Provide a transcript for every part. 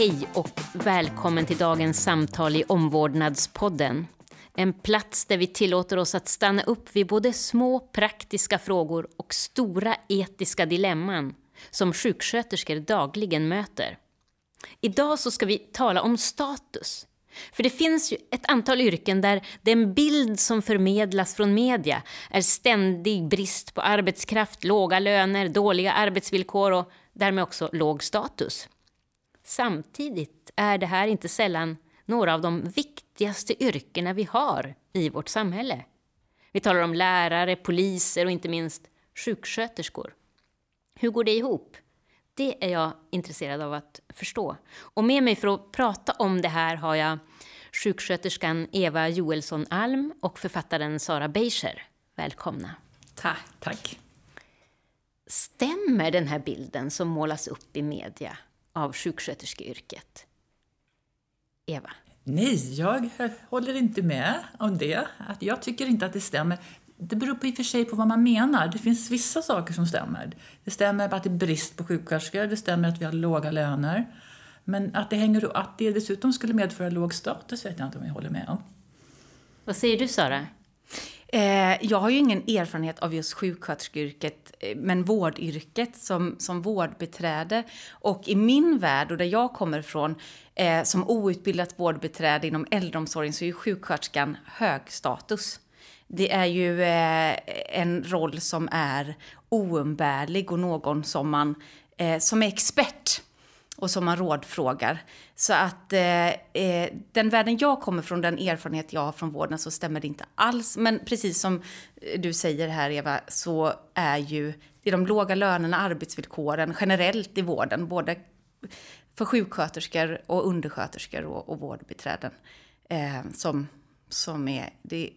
Hej och välkommen till dagens samtal i Omvårdnadspodden. En plats där vi tillåter oss att stanna upp vid både små praktiska frågor och stora etiska dilemman som sjuksköterskor dagligen möter. Idag så ska vi tala om status. För det finns ju ett antal yrken där den bild som förmedlas från media är ständig brist på arbetskraft, låga löner, dåliga arbetsvillkor och därmed också låg status. Samtidigt är det här inte sällan några av de viktigaste yrkena vi har i vårt samhälle. Vi talar om lärare, poliser och inte minst sjuksköterskor. Hur går det ihop? Det är jag intresserad av att förstå. Och med mig för att prata om det här har jag sjuksköterskan Eva Joelsson Alm och författaren Sara Beischer. Välkomna. Tack. Tack. Stämmer den här bilden som målas upp i media av sjuksköterskeyrket? Eva? Nej, jag håller inte med om det. Jag tycker inte att det stämmer. Det beror på i och för sig på vad man menar. Det finns vissa saker som stämmer. Det stämmer att det är brist på sjuksköterskor, det stämmer att vi har låga löner. Men att det, hänger, att det dessutom skulle medföra låg status vet jag inte om jag håller med om. Vad säger du, Sara? Eh, jag har ju ingen erfarenhet av just sjuksköterskeyrket, eh, men vårdyrket som, som vårdbeträde. Och i min värld, och där jag kommer ifrån, eh, som outbildat vårdbeträde inom äldreomsorgen, så är ju sjuksköterskan hög status. Det är ju eh, en roll som är oumbärlig och någon som man eh, som är expert och som man rådfrågar. Så att eh, eh, den världen jag kommer från, den erfarenhet jag har från vården, så stämmer det inte alls. Men precis som eh, du säger här Eva, så är ju det de låga lönerna, arbetsvillkoren generellt i vården, både för sjuksköterskor och undersköterskor och, och vårdbiträden, eh, som, som, är, det,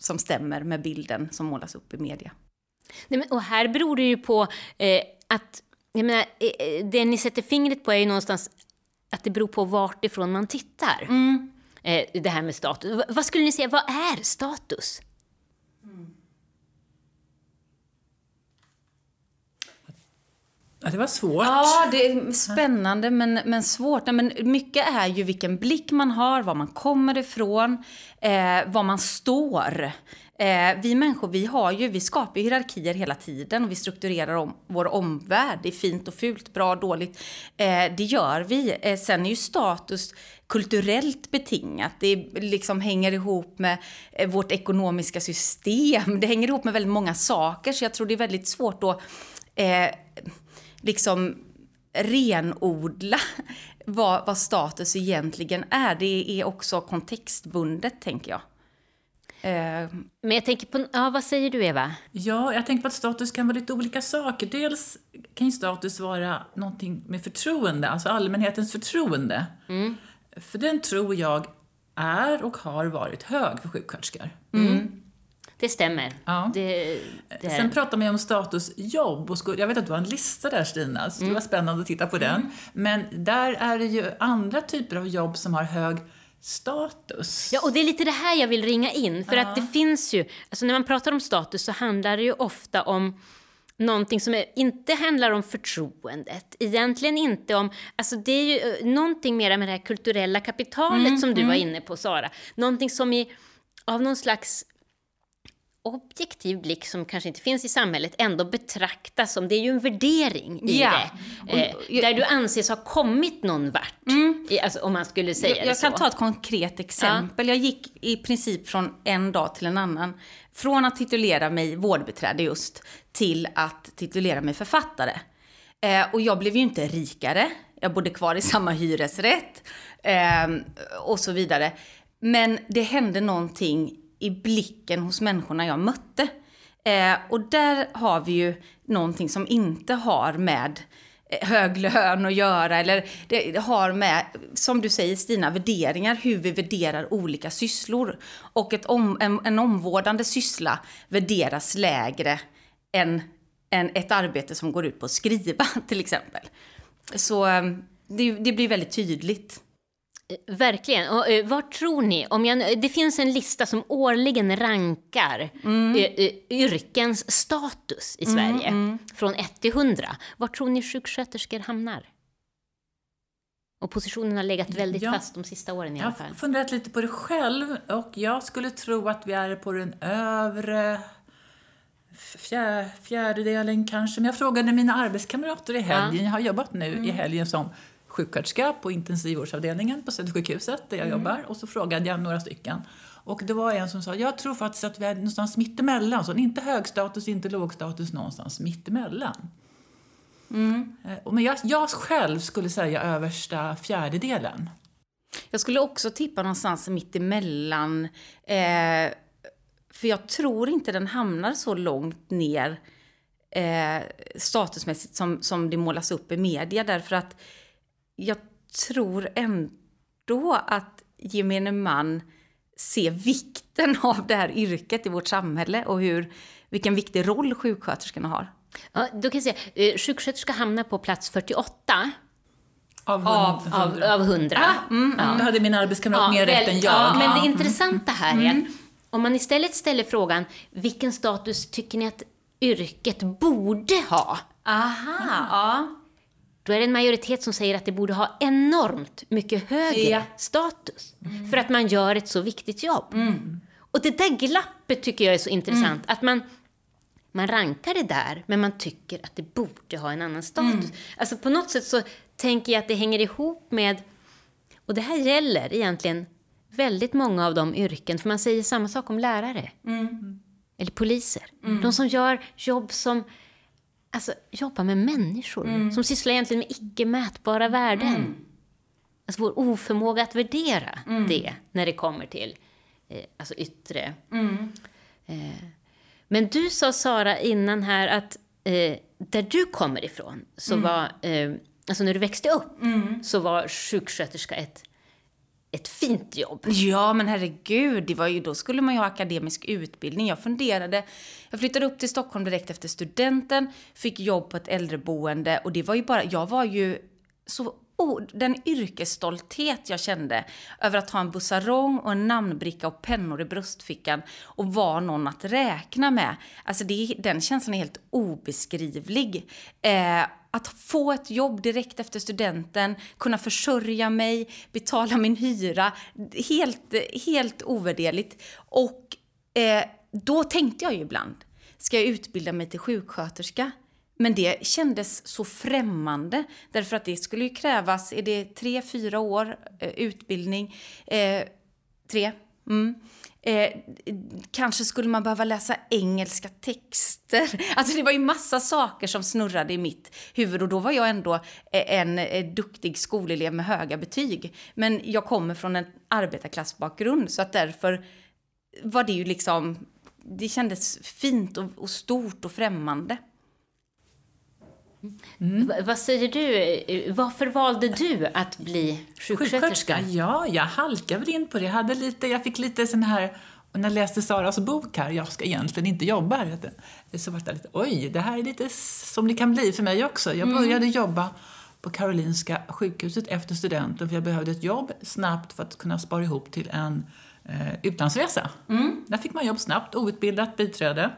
som stämmer med bilden som målas upp i media. Nej, men, och här beror det ju på eh, att jag menar, eh, eh, det ni sätter fingret på är ju någonstans att det beror på vart ifrån man tittar. Mm. Eh, det här med status. Vad skulle ni säga, vad är status? Mm. Ja, det var svårt. Ja, det är spännande men, men svårt. Nej, men mycket är ju vilken blick man har, var man kommer ifrån, eh, var man står. Eh, vi människor, vi har ju, vi skapar hierarkier hela tiden och vi strukturerar om vår omvärld. Det är fint och fult, bra och dåligt. Eh, det gör vi. Eh, sen är ju status kulturellt betingat. Det liksom hänger ihop med eh, vårt ekonomiska system. Det hänger ihop med väldigt många saker så jag tror det är väldigt svårt att eh, liksom renodla vad, vad status egentligen är. Det är också kontextbundet, tänker jag. Men jag tänker på, ja, vad säger du Eva? Ja, jag tänker på att status kan vara lite olika saker. Dels kan ju status vara någonting med förtroende, alltså allmänhetens förtroende. Mm. För den tror jag är och har varit hög för sjuksköterskor. Mm. Det stämmer. Ja. Det, det Sen pratar man ju om statusjobb. Och jag vet att du har en lista där Stina, så det mm. var spännande att titta på den. Mm. Men där är det ju andra typer av jobb som har hög status. Ja, och det är lite det här jag vill ringa in. För ja. att det finns ju, alltså när man pratar om status så handlar det ju ofta om någonting som är, inte handlar om förtroendet. Egentligen inte om, alltså det är ju eh, någonting mer med det här kulturella kapitalet mm, som du mm. var inne på Sara. Någonting som är av någon slags objektiv blick som kanske inte finns i samhället ändå betraktas som, det är ju en värdering i ja. det. Eh, och, där du anses ha kommit någon vart, mm. i, alltså, om man skulle säga jag, jag det så. Jag kan ta ett konkret exempel. Ja. Jag gick i princip från en dag till en annan. Från att titulera mig vårdbiträde just, till att titulera mig författare. Eh, och jag blev ju inte rikare. Jag bodde kvar i samma hyresrätt eh, och så vidare. Men det hände någonting i blicken hos människorna jag mötte. Eh, och där har vi ju någonting som inte har med eh, hög lön att göra eller det har med, som du säger Stina, värderingar, hur vi värderar olika sysslor. Och ett om, en, en omvårdande syssla värderas lägre än, än ett arbete som går ut på att skriva till exempel. Så eh, det, det blir väldigt tydligt. Verkligen. Och, uh, vad tror ni? Om jag, det finns en lista som årligen rankar mm. uh, yrkens status i mm, Sverige mm. från 1 till 100. Var tror ni sjuksköterskor hamnar? Och positionen har legat väldigt Ja. fast de sista åren i Jag alla har fall. funderat lite på det själv och jag skulle tro att vi är på den övre fjär, fjärdedelen kanske. Men jag frågade mina arbetskamrater i helgen. Jag har jobbat nu i helgen som sjuksköterska på intensivvårdsavdelningen på Södersjukhuset där jag jobbar. Och så frågade jag några stycken. Och det var en som sa, jag tror faktiskt att vi är någonstans mittemellan. Så inte hög status, inte låg status, någonstans mittemellan. Eh, och Men jag, jag själv skulle säga översta fjärdedelen. Jag skulle också tippa någonstans mitt emellan. Eh, för jag tror inte den hamnar så långt ner eh, statusmässigt som, som det målas upp i media. Därför att jag tror ändå att gemene man ser vikten av det här yrket i vårt samhälle och hur, vilken viktig roll sjuksköterskorna har. Ja, då kan jag säga, eh, sjuksköterska hamnar på plats 48 Av, av, hund- av, av 100. Ja. Då hade min arbetskamrat mer rätt än jag. Ja, men Ja. det intressanta här är att om man istället ställer frågan vilken status tycker ni att yrket borde ha? Aha, ja. Då är det en majoritet som säger att det borde ha enormt mycket högre Ja. status. För att man gör ett så viktigt jobb. Och det där glappet tycker jag är så intressant. Att man, man rankar det där, men man tycker att det borde ha en annan status. Alltså på något sätt så tänker jag att det hänger ihop med, och det här gäller egentligen väldigt många av de yrken, för man säger samma sak om lärare. Eller poliser. De som gör jobb som alltså, jobbar med människor. Som sysslar egentligen med icke mätbara värden. Alltså vår oförmåga att värdera det när det kommer till eh, alltså yttre. Eh, men du sa, Sara, innan här att eh, där du kommer ifrån, så var, eh, alltså när du växte upp, så var sjuksköterska ett, ett fint jobb. Ja, men herregud, det var ju, då skulle man ju ha akademisk utbildning. Jag funderade, jag flyttade upp till Stockholm direkt efter studenten, fick jobb på ett äldreboende och det var ju bara, jag var ju så Oh, den yrkesstolthet jag kände över att ha en bussarong och en namnbricka och pennor i bröstfickan och vara någon att räkna med. Alltså det, den känslan är helt obeskrivlig. Eh, att få ett jobb direkt efter studenten, kunna försörja mig, betala min hyra, helt, helt ovärderligt. Och eh, då tänkte jag ju ibland, ska jag utbilda mig till sjuksköterska? Men det kändes så främmande, därför att det skulle ju krävas, är det tre, fyra år eh, utbildning? Eh, tre? Mm. Eh, kanske skulle man behöva läsa engelska texter. Alltså det var ju massa saker som snurrade i mitt huvud och då var jag ändå eh, en eh, duktig skolelev med höga betyg. Men jag kommer från en arbetarklassbakgrund så att därför var det ju liksom, det kändes fint och, och stort och främmande. V- vad säger du? Varför valde du att bli sjuksköterska? Sjuksköterska? Ja, jag halkade väl in på det. Jag, hade lite, jag fick lite sån här, när jag läste Saras bok här, jag ska egentligen inte jobba här, så var det lite, oj, det här är lite som det kan bli för mig också. Jag började jobba på Karolinska sjukhuset efter studenten, för jag behövde ett jobb snabbt för att kunna spara ihop till en eh, utlandsresa. Där fick man jobb snabbt, outbildat biträde.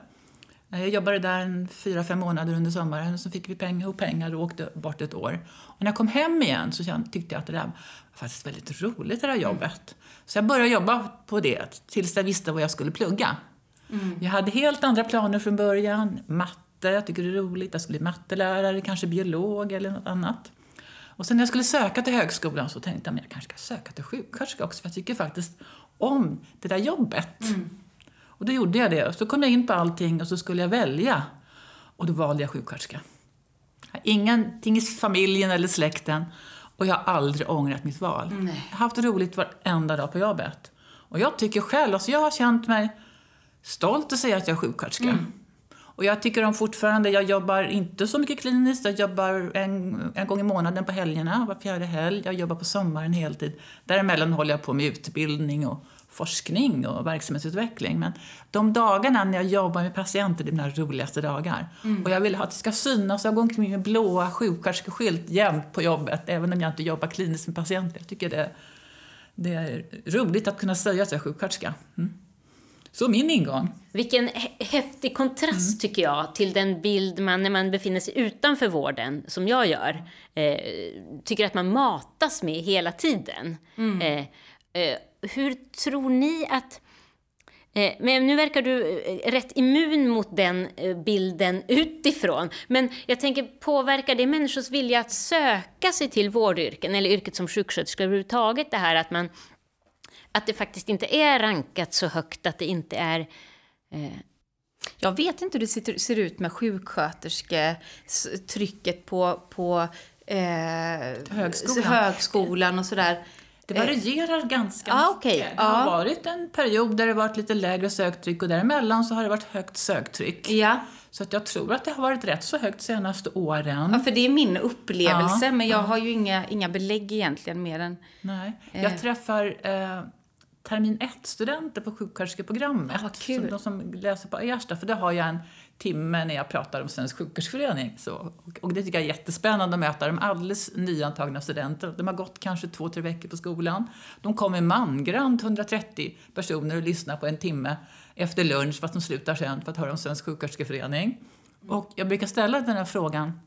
Eh, Jag jobbade där en fyra, fem månader under sommaren och så fick vi pengar, ihop pengar och åkte bort ett år. Och när jag kom hem igen så tyckte jag att det där var faktiskt väldigt roligt, det där jobbet. Så jag började jobba på det tills jag visste vad jag skulle plugga. Jag hade helt andra planer från början. Matte, jag tycker det är roligt. Jag skulle bli mattelärare, kanske biolog eller något annat. Och sen när jag skulle söka till högskolan så tänkte jag att jag kanske ska söka till sjuksköterska också för jag tycker faktiskt om det där jobbet. Och då gjorde jag det. Och så kom jag in på allting och så skulle jag välja. Och då valde jag sjuksköterska. Ingenting i familjen eller släkten. Och jag har aldrig ångrat mitt val. Jag har haft roligt varenda dag på jobbet. Och jag tycker själv, alltså jag har känt mig stolt att säga att jag är sjuksköterska. Och jag tycker om fortfarande, jag jobbar inte så mycket kliniskt, jag jobbar en, en gång i månaden på helgerna, var fjärde helg. Jag jobbar på sommaren heltid. Däremellan håller jag på med utbildning och forskning och verksamhetsutveckling. Men de dagarna när jag jobbar med patienter, det är mina roligaste dagar. Och jag vill att det ska synas, jag går omkring med blåa sjuksköterskeskylt jämt på jobbet, även om jag inte jobbar kliniskt med patienter. Jag tycker det, det är roligt att kunna säga att jag är sjuksköterska. Mm. Så min ingång. Vilken häftig kontrast mm. tycker jag till den bild man, när man befinner sig utanför vården, som jag gör, eh, tycker att man matas med hela tiden. Mm. Eh, eh, hur tror ni att Eh, men nu verkar du eh, rätt immun mot den eh, bilden utifrån. Men jag tänker, påverkar det människors vilja att söka sig till vårdyrken eller yrket som sjuksköterska överhuvudtaget? Det här att, man, att det faktiskt inte är rankat så högt, att det inte är... Eh... Jag vet inte hur det ser ut med sjukskötersketrycket på, på eh, högskolan. högskolan och sådär. Det varierar ganska ah, okay. mycket. Det har varit en period där det varit lite lägre söktryck och däremellan så har det varit högt söktryck. Ja. Så att jag tror att det har varit rätt så högt senaste åren. Ja, för det är min upplevelse, ja, men jag ja. har ju inga, inga belägg egentligen mer än... Nej. Jag eh. träffar eh, termin 1-studenter på sjuksköterskeprogrammet. Ah, de som läser på Ersta, för det har jag en timme när jag pratar om Svensk sjuksköterskeförening. Så, och det tycker jag är jättespännande att möta de alldeles nyantagna studenter. De har gått kanske två, tre veckor på skolan. De kommer mangrant, 130 personer, och lyssnar på en timme efter lunch, fast de slutar sen för att höra om Svensk sjuksköterskeförening. Och jag brukar ställa den här frågan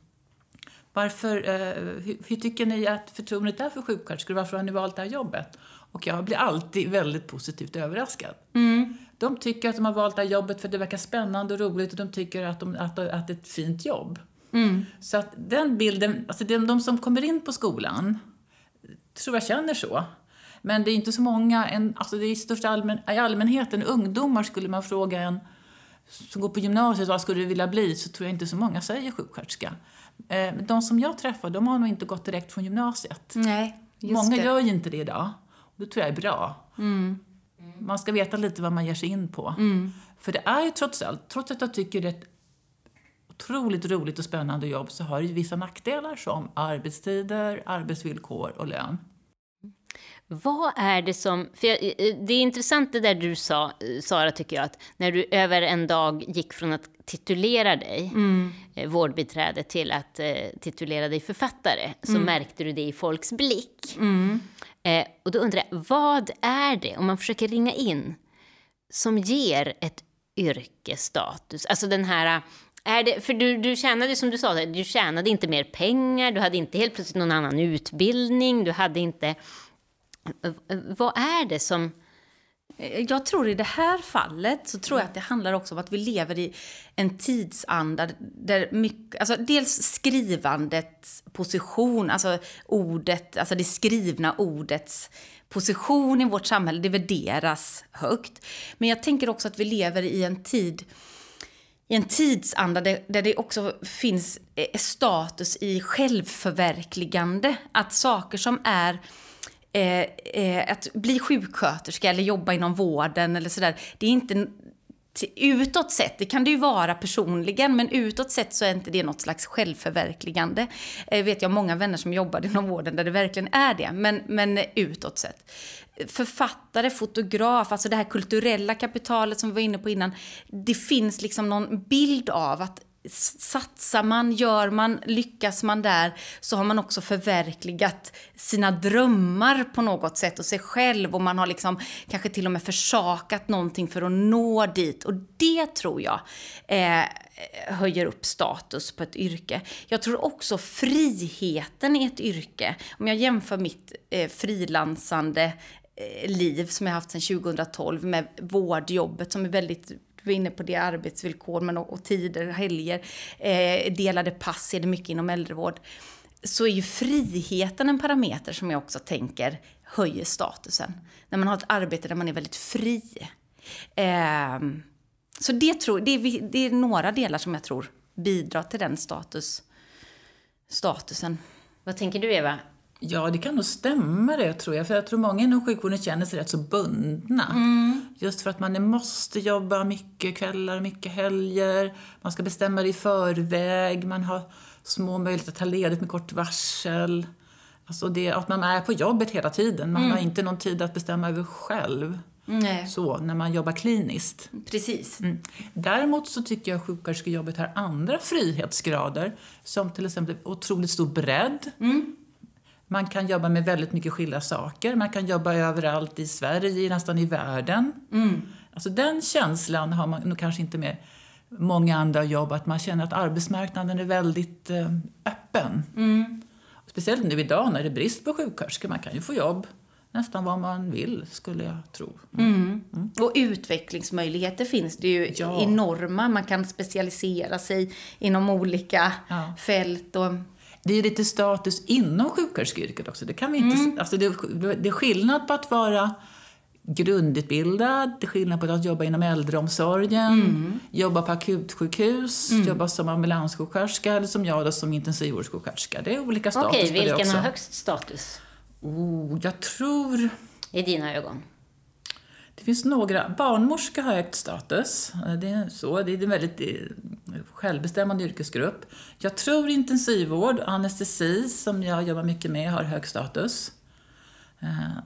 varför, eh, hur, hur, tycker ni att förtroendet är för sjuksköterskor? Varför har ni valt det här jobbet? Och jag blir alltid väldigt positivt överraskad. Mm. De tycker att de har valt det här jobbet för det verkar spännande och roligt och de tycker att, de, att, att det är ett fint jobb. Mm. Så att den bilden, alltså de, de som kommer in på skolan, tror jag känner så. Men det är inte så många, en, alltså det är i största allmän, i allmänheten, ungdomar skulle man fråga en som går på gymnasiet, vad skulle du vilja bli? Så tror jag inte så många säger sjuksköterska. Eh, de som jag träffar, de har nog inte gått direkt från gymnasiet. Nej, Många det. gör ju inte det idag. Det tror jag är bra. Mm. Man ska veta lite vad man ger sig in på. Mm. För det är ju trots allt, trots att jag tycker det är ett otroligt roligt och spännande jobb, så har det ju vissa nackdelar som arbetstider, arbetsvillkor och lön. Vad är det som... För jag, det är intressant det där du sa, Sara, tycker jag, att när du över en dag gick från att titulera dig mm. eh, vårdbiträde till att eh, titulera dig författare, så mm. märkte du det i folks blick. Mm. Eh, och då undrar jag, vad är det, om man försöker ringa in, som ger ett yrkesstatus? Alltså den här... Eh, är det, för du, du tjänade, som du sa, du tjänade inte mer pengar, du hade inte helt plötsligt någon annan utbildning, du hade inte... Vad är det som Eh, jag tror i det här fallet så tror jag att det handlar också om att vi lever i en tidsanda där mycket, alltså dels skrivandets position, alltså ordet, alltså det skrivna ordets position i vårt samhälle, det värderas högt. Men jag tänker också att vi lever i en tid i en tidsanda där, det också finns eh, status i självförverkligande. Att saker som är eh, eh, att bli sjuksköterska eller jobba inom vården eller sådär, det är inte Utåt sett, det kan det ju vara personligen, men utåt sett så är inte det något slags självförverkligande. Eh, vet jag många vänner som jobbar inom vården där det verkligen är det, men, men utåt sett. Författare, fotograf, alltså det här kulturella kapitalet som vi var inne på innan. Det finns liksom någon bild av att satsar man, gör man, lyckas man där så har man också förverkligat sina drömmar på något sätt och sig själv. Och man har liksom kanske till och med försakat någonting för att nå dit. Och det tror jag eh, höjer upp status på ett yrke. Jag tror också friheten i ett yrke, om jag jämför mitt eh, frilansande eh, liv som jag haft sedan 2012 med vårdjobbet som är väldigt du var inne på det, arbetsvillkor men och, och tider, helger, eh, delade pass är det mycket inom äldrevård. Så är ju friheten en parameter som jag också tänker höjer statusen. När man har ett arbete där man är väldigt fri. Eh, så det, tror, det, är, det är några delar som jag tror bidrar till den status, statusen. Vad tänker du Eva? Ja, det kan nog stämma det tror jag. För jag tror många inom sjukvården känner sig rätt så bundna. Mm. Just för att man måste jobba mycket kvällar, mycket helger. Man ska bestämma det i förväg. Man har små möjligheter att ta ledigt med kort varsel. Alltså det, att man är på jobbet hela tiden. Man mm. har inte någon tid att bestämma över själv. Nej. Så, när man jobbar kliniskt. Precis. Mm. Däremot så tycker jag sjuksköterskejobbet har andra frihetsgrader. Som till exempel otroligt stor bredd. Mm. Man kan jobba med väldigt mycket skilda saker. Man kan jobba överallt i Sverige, nästan i världen. Mm. Alltså den känslan har man nog kanske inte med många andra jobb, att man känner att arbetsmarknaden är väldigt eh, öppen. Mm. Speciellt nu idag när det är brist på sjuksköterskor. Man kan ju få jobb nästan vad man vill, skulle jag tro. Mm. Och utvecklingsmöjligheter finns det ju Ja. enorma. Man kan specialisera sig inom olika Ja. fält. Och, Det är lite status inom sjuksköterskeyrket också. Det, kan vi inte, alltså det, det är skillnad på att vara grundutbildad, det är skillnad på att jobba inom äldreomsorgen, jobba på akutsjukhus, jobba som ambulanssjuksköterska eller som jag då som intensivvårdssjuksköterska. Det är olika status Okej, vilken har högst status Oh, jag tror... i dina ögon? Det finns några. Barnmorska har högt status. Det är, så, det är en väldigt eh, självbestämmande yrkesgrupp. Jag tror intensivvård, anestesi, som jag jobbar mycket med, har hög status. Eh,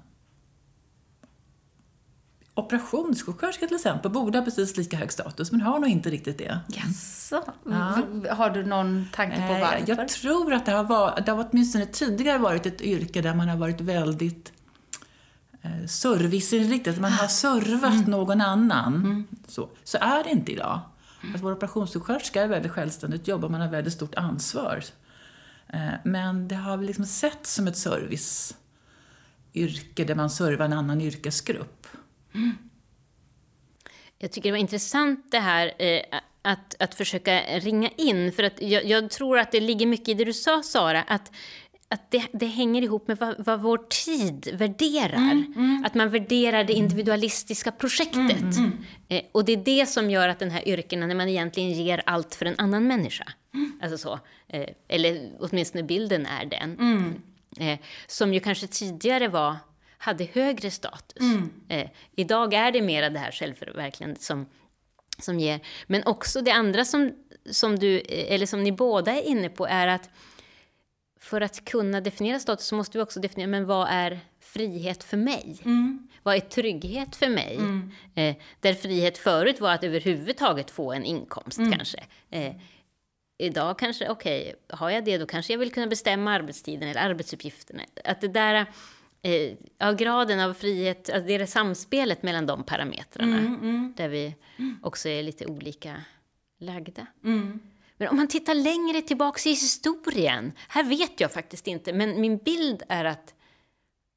operationssjuksköterska till exempel borde ha precis lika hög status, men har nog inte riktigt det. jaså? V- Har du någon tanke på Eh, varför? Jag tror att det har, varit, det har åtminstone tidigare varit ett yrke där man har varit väldigt eh, serviceinriktat. Man har servat någon annan. Så, så är det inte idag. Att vår operationssjuksköterska är väldigt självständigt jobb och man har väldigt stort ansvar. Eh, men det har liksom setts som ett serviceyrke där man servar en annan yrkesgrupp. Jag tycker det var intressant det här eh, att, att försöka ringa in, för att jag, jag tror att det ligger mycket i det du sa, Sara, att att det, det hänger ihop med vad, vad vår tid värderar. Att man värderar det individualistiska projektet. Eh, och det är det som gör att den här yrkena, när man egentligen ger allt för en annan människa. Alltså så, eh, eller åtminstone bilden är den. Eh, som ju kanske tidigare var, hade högre status. Eh, idag är det mer det här självförverkligandet som, som ger. Men också det andra som, som, du, eh, eller som ni båda är inne på är att för att kunna definiera status så måste vi också definiera, men vad är frihet för mig? Vad är trygghet för mig? Eh, där frihet förut var att överhuvudtaget få en inkomst kanske. Eh, idag kanske, okej, har jag det då kanske jag vill kunna bestämma arbetstiden eller arbetsuppgifterna. Att det där, eh, ja, graden av frihet, alltså det är det samspelet mellan de parametrarna. Där vi också är lite olika lagda. Men om man tittar längre tillbaks i historien, här vet jag faktiskt inte, men min bild är att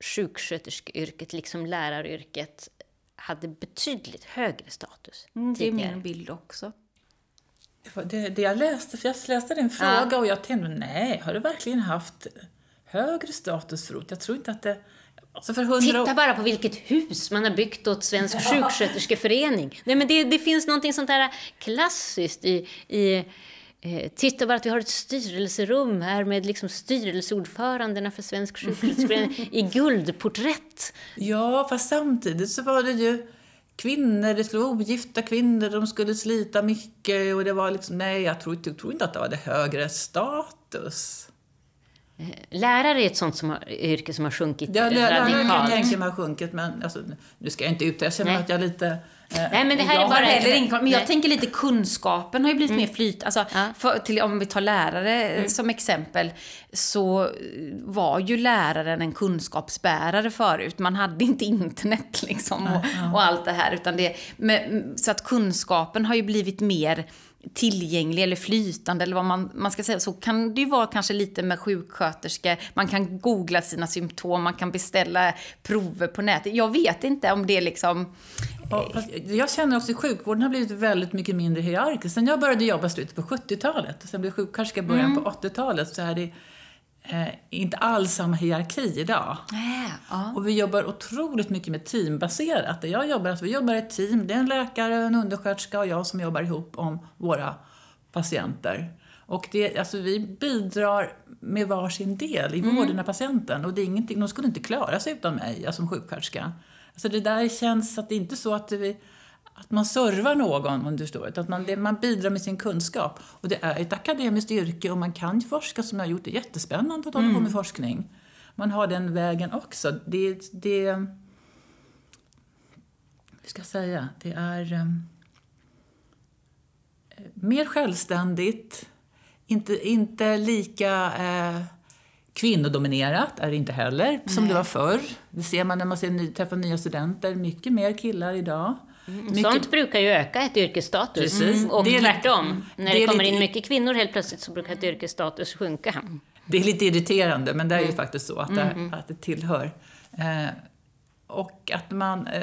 sjuksköterskeyrket, liksom läraryrket, hade betydligt högre status Mm, det är tidigare. min bild också. Det, var det, det jag läste, för jag läste din fråga och jag tänkte, nej, har du verkligen haft högre status förut? Jag tror inte att det... Alltså för hundra Titta bara på vilket hus man har byggt åt Svensk sjuksköterskeförening. Nej, men det, det finns någonting sånt där klassiskt i... i eh, titta bara att vi har ett styrelserum här med liksom styrelseordförandena för Svensk sjuksköterskeförening i guldporträtt. Ja, fast samtidigt så var det ju kvinnor, det skulle vara ogifta kvinnor, de skulle slita mycket och det var liksom, nej, jag tror, jag tror inte att det hade högre status. Lärare är ett sånt som har, yrke som har sjunkit Jag, jag, jag kan radikalt. tänka mig har sjunkit, men alltså, nu ska jag inte ut, jag känner Nej. att jag är lite... eh, Nej, men det här jag är bara- har- Eller inkomst, men jag Nej. tänker lite kunskapen har ju blivit mer flyt. Alltså, Ja. för, till, om vi tar lärare eh, som exempel så eh, var ju läraren en kunskapsbärare förut. Man hade inte internet liksom och, och allt det här. Utan det, men, så att kunskapen har ju blivit mer tillgänglig eller flytande eller vad man, man ska säga. Så kan det ju vara kanske lite med sjuksköterskor. Man kan googla sina symptom, man kan beställa prover på nätet. Jag vet inte om det liksom... Ja, jag känner också att sjukvården har blivit väldigt mycket mindre hierarkisk. Sen jag började jobba slutet på 70-talet och sen blev sjuksköterska början på 80-talet så är det eh, inte alls samma hierarki idag. Äh, ja. Och vi jobbar otroligt mycket med teambaserat. Där jag jobbar, alltså vi jobbar i ett team, det är en läkare, en undersköterska och jag som jobbar ihop om våra patienter. Och det, alltså vi bidrar med varsin del i vården av patienten och det är ingenting, de skulle inte klara sig utan mig alltså som sjuksköterska. Alltså det där känns att det är inte så att vi att man servar någon, om du förstår. Att man, det, man bidrar med sin kunskap. Och det är ett akademiskt yrke och man kan forska som jag har gjort. Det är jättespännande att hålla på med forskning. Man har den vägen också. Det, det hur ska jag säga, det är um, mer självständigt, inte, inte lika eh, kvinnodominerat är det inte heller, som det var förr. Det ser man när man ser träffar nya studenter, mycket mer killar idag. Mycket- Sånt brukar ju öka ett yrkesstatus. Precis. Och Det är- tvärtom. När det det, kommer lite- in mycket kvinnor helt plötsligt så brukar ett yrkesstatus sjunka. Det är lite irriterande, men det är ju Mm. faktiskt så att det, att det tillhör. Eh, och att man... Eh,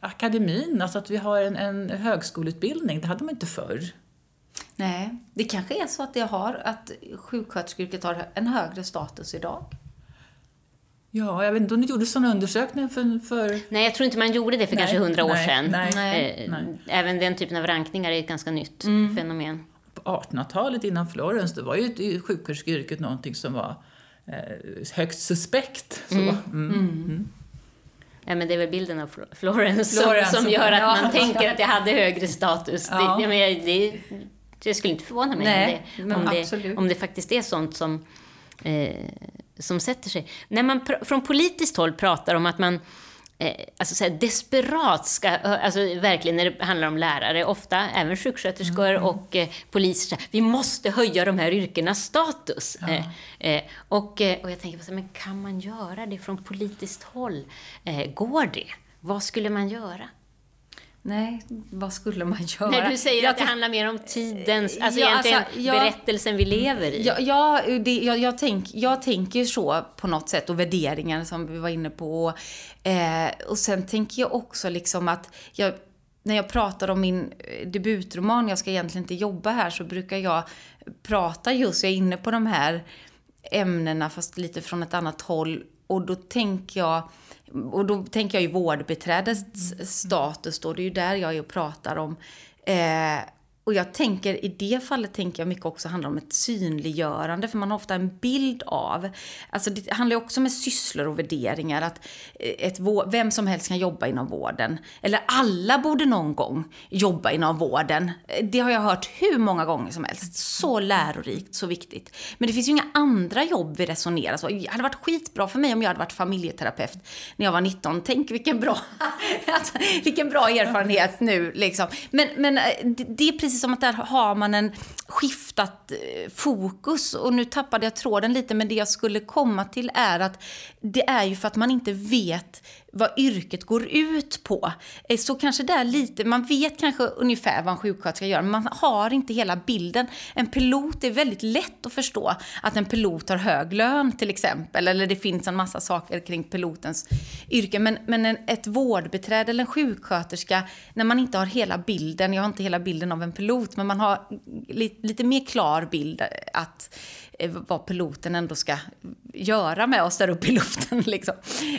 akademin, alltså att vi har en, en högskoleutbildning, det hade man inte förr. Nej, det kanske är så att det har, att sjuksköterskeyrket har en högre status idag. Ja, jag vet inte om ni gjorde sådana undersökningar för... för Nej, jag tror inte man gjorde det för Nej, kanske hundra år nej, sedan. nej, nej, Eh, nej. Även den typen av rankningar är ett ganska nytt Mm. fenomen. på 1800-talet innan Florens, det var ju sjuksköterskeyrket någonting som var eh, högst suspekt. Så. Mm. Ja, men det är väl bilden av Flo- Florence, Florence, som, som gör att ja. man tänker att jag hade högre status. Ja. Det, jag menar, det, det skulle inte förvåna mig Nej, om, men det, om, det, om det faktiskt är sånt som, eh, som sätter sig. När man från politiskt håll pratar om att man eh, alltså så här, desperat ska, alltså verkligen när det handlar om lärare, ofta även sjuksköterskor Mm. och eh, poliser, vi måste höja de här yrkenas status. Eh, eh, och, eh, och jag tänker, men kan man göra det från politiskt håll? Eh, går det? Vad skulle man göra? Nej, vad skulle man göra? När du säger Jag att det handlar mer om tidens, alltså Ja, egentligen alltså, jag- berättelsen vi lever i. Ja, ja det, jag, jag, tänk, jag tänker så på något sätt och värderingar som vi var inne på. Eh, och sen tänker jag också liksom att jag, när jag pratar om min eh, debutroman, jag ska egentligen inte jobba här, så brukar jag prata just, jag är inne på de här ämnena fast lite från ett annat håll. Och då tänker jag, och då tänker jag ju vårdbiträdets status då, det är ju där jag är och pratar om. Eh, och jag tänker, i det fallet tänker jag mycket också handlar om ett synliggörande, för man har ofta en bild av, alltså det handlar ju också med sysslor och värderingar, att eh, ett, vem som helst kan jobba inom vården. Eller alla borde någon gång jobba inom vården. Eh, det har jag hört hur många gånger som helst. Så lärorikt, så viktigt. Men det finns ju inga andra jobb vi resonerar så. Det hade varit skitbra för mig om jag hade varit familjeterapeut när jag var 19. Tänk vilken bra, alltså, vilken bra erfarenhet nu liksom. Men, men eh, det är precis som att där har man en skiftat eh, fokus. Och nu tappade jag tråden lite men det jag skulle komma till är att det är ju för att man inte vet vad yrket går ut på. Eh, så kanske det är lite, man vet kanske ungefär vad en sjuksköterska gör men man har inte hela bilden. En pilot är väldigt lätt att förstå att en pilot har hög lön till exempel eller det finns en massa saker kring pilotens yrke. Men, men en, ett vårdbiträde eller en sjuksköterska när man inte har hela bilden, jag har inte hela bilden av en pilot men man har lite, lite mer klar bild att eh, vad piloten ändå ska göra med oss där uppe i luften. Liksom.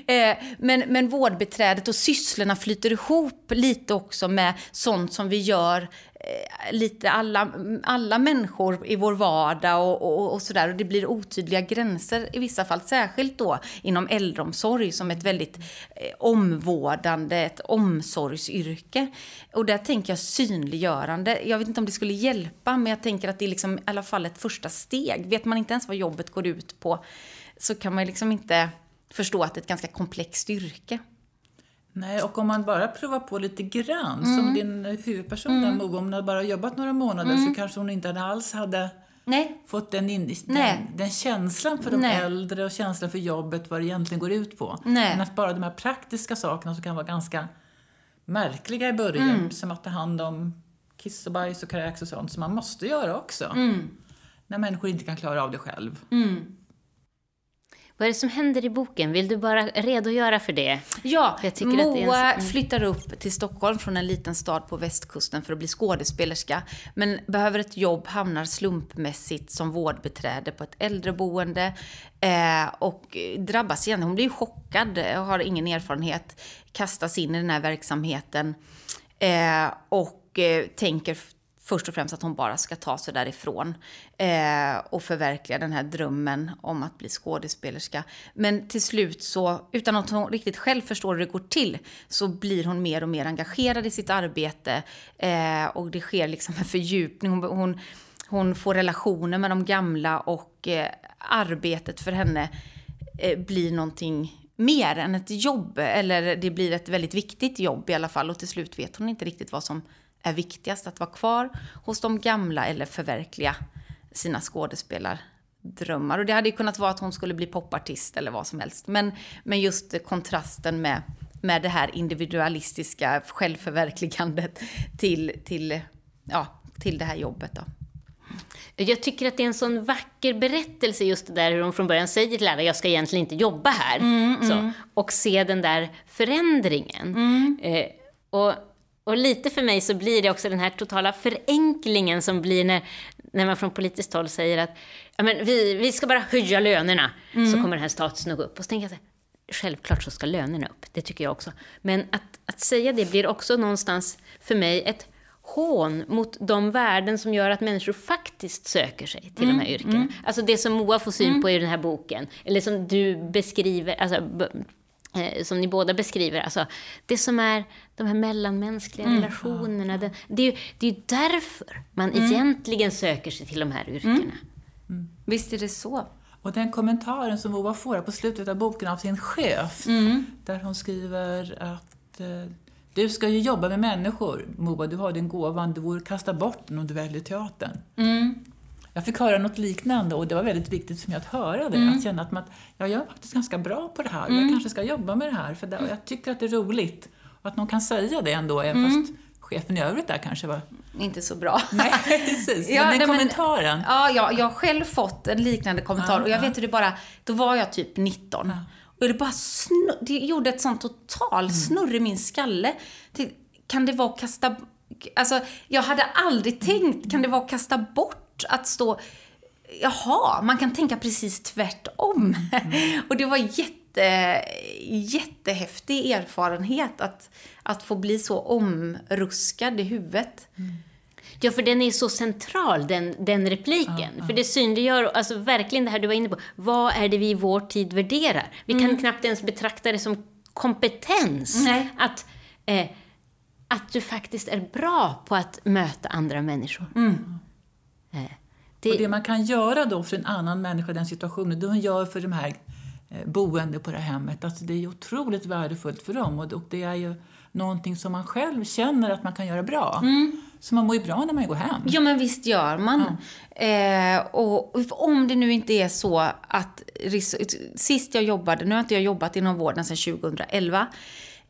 Eh, men, men vårdbiträdet och sysslorna flyter ihop lite också med sånt som vi gör eh, lite alla, alla människor i vår vardag och, och, och sådär. Och det blir otydliga gränser i vissa fall, särskilt då inom äldreomsorg som ett väldigt eh, omvårdande, ett omsorgsyrke. Och där tänker jag synliggörande. Jag vet inte om det skulle hjälpa, men jag tänker att det är liksom i alla fall ett första steg. Vet man inte ens vad jobbet går ut på så kan man liksom inte förstå att det är ett ganska komplext yrke. Nej, och om man bara provar på lite grann, Mm. som din huvudperson där, Moa, om hon bara jobbat några månader Mm. så kanske hon inte alls hade Nej, fått den, in, den, Nej. den känslan för de Nej. äldre och känslan för jobbet, vad det egentligen går ut på. Nej. Men att bara de här praktiska sakerna som kan vara ganska märkliga i början, Mm. som att ta hand om kiss och bajs och kräks och sånt, som man måste göra också. Mm. När människor inte kan klara av det själv. Vad är det som händer i boken? Vill du bara redogöra för det? Ja, det är en- Moa mm. flyttar upp till Stockholm från en liten stad på västkusten för att bli skådespelerska. Men behöver ett jobb, hamnar slumpmässigt som vårdbiträde på ett äldreboende eh, och drabbas igen. Hon blir chockad, har ingen erfarenhet, kastas in i den här verksamheten eh, och eh, tänker först och främst att hon bara ska ta sig därifrån eh, och förverkliga den här drömmen om att bli skådespelerska. Men till slut så, utan att hon riktigt själv förstår hur det går till, så blir hon mer och mer engagerad i sitt arbete eh, och det sker liksom en fördjupning. Hon, hon, hon får relationer med de gamla och eh, arbetet för henne eh, blir någonting mer än ett jobb. Eller det blir ett väldigt viktigt jobb i alla fall. Och till slut vet hon inte riktigt vad som är viktigast. Att vara kvar hos de gamla eller förverkliga sina skådespelardrömmar. Och det hade ju kunnat vara att hon skulle bli popartist eller vad som helst. Men, men just kontrasten med med det här individualistiska självförverkligandet till, till, ja, till det här jobbet. Då. Jag tycker att det är en sån vacker berättelse just det där hur de från början säger till alla, jag ska egentligen inte jobba här. Mm, mm. Och se den där förändringen. Mm. Eh, och, och lite för mig så blir det också den här totala förenklingen som blir när, när man från politiskt håll säger att ja, men vi, vi ska bara höja lönerna, så mm. kommer den här statusen att gå upp. Och så tänker jag så här, självklart så ska lönerna upp, det tycker jag också. Men att, att säga det blir också någonstans för mig ett hån mot de värden som gör att människor faktiskt söker sig till mm, de här mm, yrkena. Mm. Alltså det som Moa får syn mm. på i den här boken, eller som du beskriver, alltså, eh, som ni båda beskriver, alltså det som är de här mellanmänskliga mm. relationerna. Det, det, är ju det är därför man mm. egentligen söker sig till de här yrkena. Visst är det så. Och den kommentaren som Moa får på slutet av boken av sin chef, där hon skriver att eh, du ska ju jobba med människor, Moa, du har din gåvan, du vore kasta bort den om du väljer teatern. Mm. Jag fick höra något liknande och det var väldigt viktigt för mig att höra det. Mm. Att känna att man, ja, jag är faktiskt ganska bra på det här, mm. jag kanske ska jobba med det här, för det, och jag tycker att det är roligt. Och att någon kan säga det ändå, även mm. fast chefen i övrigt där kanske var... Inte så bra. Nej, precis. ja, men den kommentaren. Men, ja, ja, jag har själv fått en liknande kommentar ja, och jag ja. vet hur det bara, då var jag typ 19. Ja. Och det bara snurr, det gjorde ett sånt total mm. snurr i min skalle. kan det vara att kasta... Alltså, jag hade aldrig tänkt, kan det vara att kasta bort att stå... Jaha, man kan tänka precis tvärtom. Mm. och det var jätte, jättehäftig erfarenhet att, att få bli så omruskad i huvudet. Mm. Ja, för den är så central, den, den repliken. Ja, för det synliggör alltså, verkligen det här du var inne på. Vad är det vi i vår tid värderar? Vi mm. kan knappt ens betrakta det som kompetens. Nej. Att, eh, att du faktiskt är bra på att möta andra människor. Mm. Det... Och det man kan göra då för en annan människa i den situationen, det hon gör för de här eh, boende på det här hemmet, alltså det är otroligt värdefullt för dem. Och det är ju någonting som man själv känner att man kan göra bra. Mm. Så man mår ju bra när man går hem. Ja, men visst gör man. Ja. Eh, och om det nu inte är så att... Sist jag jobbade, nu har inte jag jobbat inom vården sedan 2011.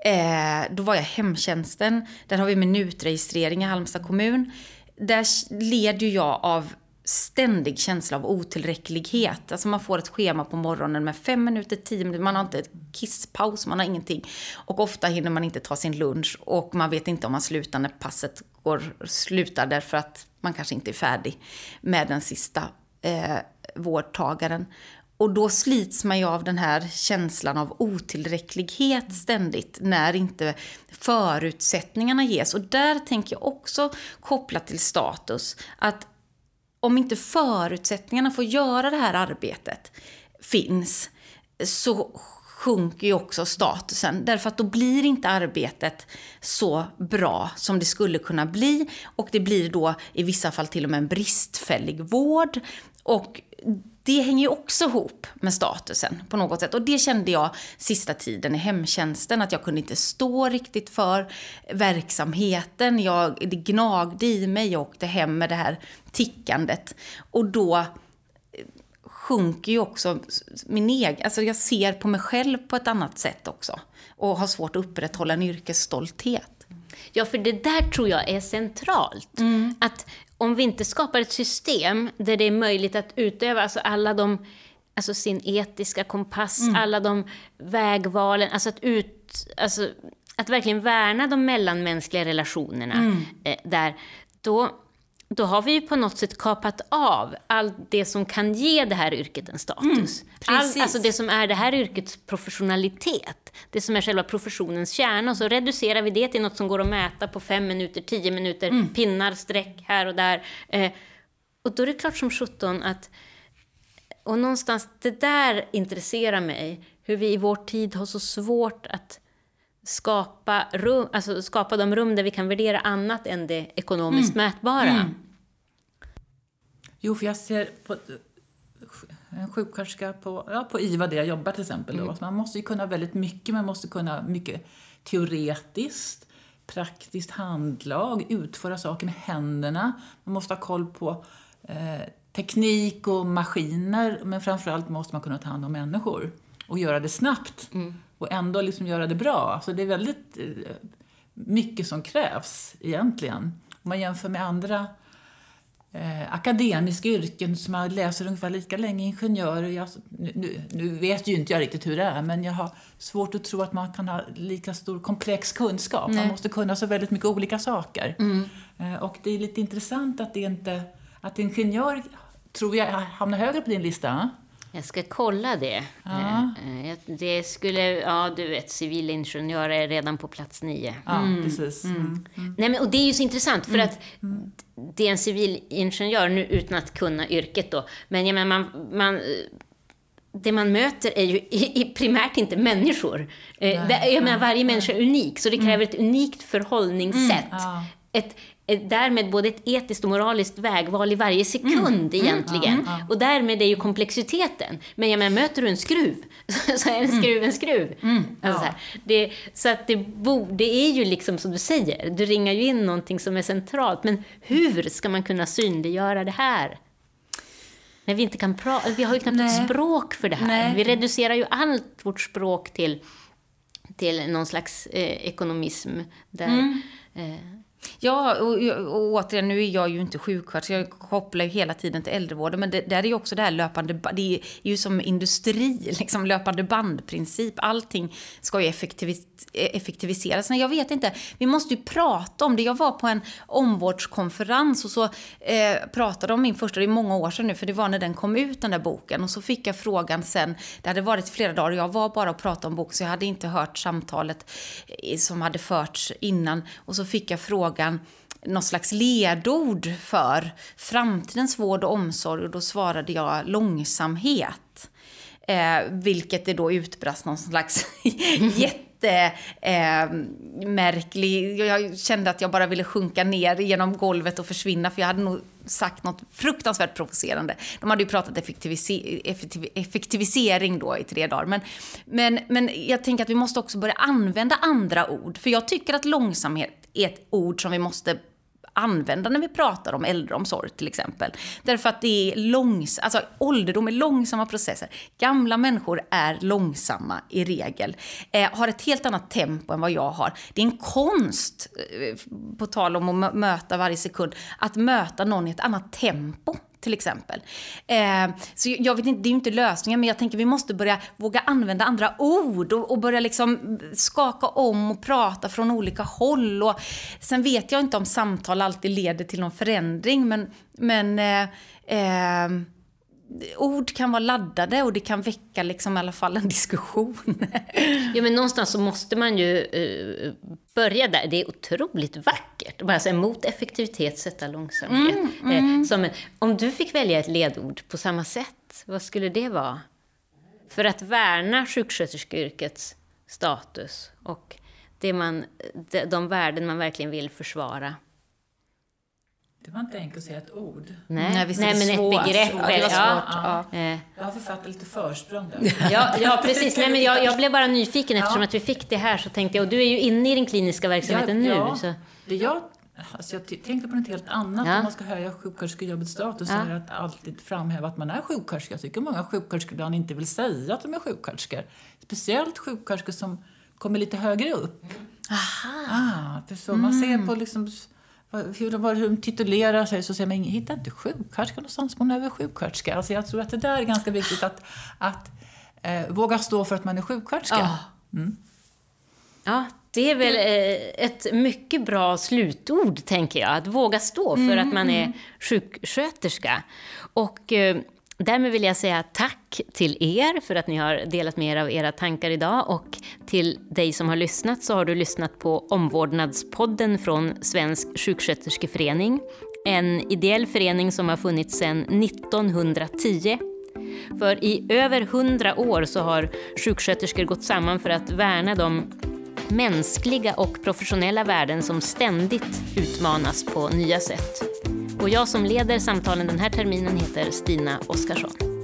Eh, då var jag hemtjänsten. Där har vi minutregistrering i Halmstad kommun. Där leder jag av ständig känsla av otillräcklighet. Alltså man får ett schema på morgonen med fem minuter, tio minuter, man har inte kisspaus, man har ingenting. Och ofta hinner man inte ta sin lunch och man vet inte om man slutar när passet går, slutar därför att man kanske inte är färdig med den sista eh, vårdtagaren. Och då slits man ju av den här känslan av otillräcklighet ständigt när inte förutsättningarna ges. Och där tänker jag också kopplat till status, att om inte förutsättningarna för att göra det här arbetet finns så sjunker ju också statusen. Därför att då blir inte arbetet så bra som det skulle kunna bli. Och det blir då i vissa fall till och med en bristfällig vård. Och det hänger ju också ihop med statusen på något sätt. Och det kände jag sista tiden i hemtjänsten, att jag kunde inte stå riktigt för verksamheten. Jag, det gnagde i mig, jag åkte hem med det här tickandet. Och då eh, sjunker ju också min egen... Alltså jag ser på mig själv på ett annat sätt också. Och har svårt att upprätthålla en yrkesstolthet. Ja, för det där tror jag är centralt. Mm. Att om vi inte skapar ett system där det är möjligt att utöva alltså alla de, alltså sin etiska kompass, mm. alla de vägvalen, alltså att, ut, alltså att verkligen värna de mellanmänskliga relationerna mm. eh, där, då, då har vi ju på något sätt kapat av allt det som kan ge det här yrket en status. Mm, All, alltså det som är det här yrkets professionalitet. Det som är själva professionens kärna. Och så reducerar vi det till något som går att mäta på fem minuter, tio minuter, mm. pinnar, streck här och där. Eh, och då är det klart som sjutton att... Och någonstans, det där intresserar mig. Hur vi i vår tid har så svårt att skapa, rum, alltså skapa de rum där vi kan värdera annat än det ekonomiskt mm. mätbara. Mm. Jo, för jag ser på en sjuksköterska på, ja, på IVA där jag jobbar till exempel. Då. Mm. Man måste ju kunna väldigt mycket. Man måste kunna mycket teoretiskt, praktiskt handlag, utföra saker med händerna. Man måste ha koll på eh, teknik och maskiner, men framförallt måste man kunna ta hand om människor. och göra det snabbt och ändå liksom göra det bra. Alltså det är väldigt eh, mycket som krävs egentligen. Om man jämför med andra eh, akademiska yrken som jag läser ungefär lika länge, ingenjörer. Jag, nu, nu vet ju inte jag riktigt hur det är, men jag har svårt att tro att man kan ha lika stor komplex kunskap. Man måste kunna så väldigt mycket olika saker. Eh, och det är lite intressant att det inte, att ingenjör tror jag hamnar högre på din lista. Jag ska kolla det. Ja. Eh, eh, Det skulle, ja du vet, civilingenjör är redan på plats nio. Ja, precis. Mm. Nej, men, och det är ju så intressant för att det är en civilingenjör, nu utan att kunna yrket då, men jag menar, man, man, det man möter är ju i, i primärt inte människor. Eh, det, jag menar, varje människa är unik, så det kräver ett unikt förhållningssätt. Ja. Ett, ett, därmed både ett etiskt och moraliskt vägval i varje sekund egentligen. Och därmed är ju komplexiteten. Men jag menar, möter du en skruv så är en skruv en skruv. Alltså så, här, det, så att det, bo, det är ju liksom som du säger, du ringar ju in någonting som är centralt. Men hur ska man kunna synliggöra det här? När vi inte kan prata, vi har ju knappt Nej. ett språk för det här. Nej. Vi reducerar ju allt vårt språk till, till någon slags eh, ekonomism där eh, Ja, och, och återigen, nu är jag ju inte sjuksköterska, jag kopplar ju hela tiden till äldrevården, men det, där är ju också det här löpande, det är ju som industri, liksom löpande bandprincip, allting ska ju effektivis, effektiviseras. Men jag vet inte, vi måste ju prata om det. Jag var på en omvårdskonferens och så eh, pratade om min första, det är många år sedan nu, för det var när den kom ut, den där boken, och så fick jag frågan sen, det hade varit flera dagar, och jag var bara och pratade om bok, så jag hade inte hört samtalet eh, som hade förts innan, och så fick jag frågan något slags ledord för framtidens vård och omsorg och då svarade jag långsamhet. Eh, vilket det då utbrast någon slags jättemärklig... eh. Jag kände att jag bara ville sjunka ner genom golvet och försvinna för jag hade nog sagt något fruktansvärt provocerande. De hade ju pratat effektivise effektiv effektivisering då i tre dagar. Men, men, men jag tänker att vi måste också börja använda andra ord. För jag tycker att långsamhet är ett ord som vi måste använda när vi pratar om äldreomsorg till exempel. Därför att det är långs alltså ålderdom är långsamma processer. Gamla människor är långsamma i regel. Eh, har ett helt annat tempo än vad jag har. Det är en konst, eh, på tal om att möta varje sekund, att möta någon i ett annat tempo till exempel. Eh, så jag vet inte, det är ju inte lösningen, men jag tänker vi måste börja våga använda andra ord och, och börja liksom skaka om och prata från olika håll. Och sen vet jag inte om samtal alltid leder till någon förändring, men, men eh, eh, ord kan vara laddade och det kan väcka liksom i alla fall en diskussion. Ja, men någonstans så måste man ju eh, börja där. Det är otroligt vackert. Bara säga mot effektivitet, sätta långsamhet. Eh, som, en- om du fick välja ett ledord på samma sätt, vad skulle det vara? För att värna sjuksköterskeyrkets status och det man, de, de värden man verkligen vill försvara. Det var inte enkelt att säga ett ord. Nej, Nej, visst det men svårt. ett begrepp. Ja, det var ja. svårt. Ja. Eh, Jag har författat lite försprång där. Ja, ja precis. Nej, men jag, jag blev bara nyfiken eftersom Ja. att vi fick det här så tänkte jag, och du är ju inne i den kliniska verksamheten nu. ja, Så. Det jag, alltså jag tänkte på något helt annat Ja. om man ska höja sjuksköterskejobbets status. Ja. Är att alltid framhäva att man är sjuksköterska. Jag tycker många sjuksköterskor ibland inte vill säga att de är sjuksköterskor. Speciellt sjuksköterskor som kommer lite högre upp. Ah, för så man ser på liksom s- vad- hur de, titulerar sig så säger man hitta inte sjuksköterska någonstans, hon är väl sjuksköterska. Alltså jag tror att det där är ganska viktigt att, att eh, våga stå för att man är sjuksköterska. Ja. Ja, det är väl eh, ett mycket bra slutord, tänker jag. Att våga stå för att man är sjuksköterska. Och eh, därmed vill jag säga tack till er för att ni har delat med er av era tankar idag. Och till dig som har lyssnat så har du lyssnat på Omvårdnadspodden från Svensk sjuksköterskeförening. En ideell förening som har funnits sedan 1910 för i över hundra år så har sjuksköterskor gått samman för att värna de mänskliga och professionella värden som ständigt utmanas på nya sätt. Och jag som leder samtalen den här terminen heter Stina Oskarsson.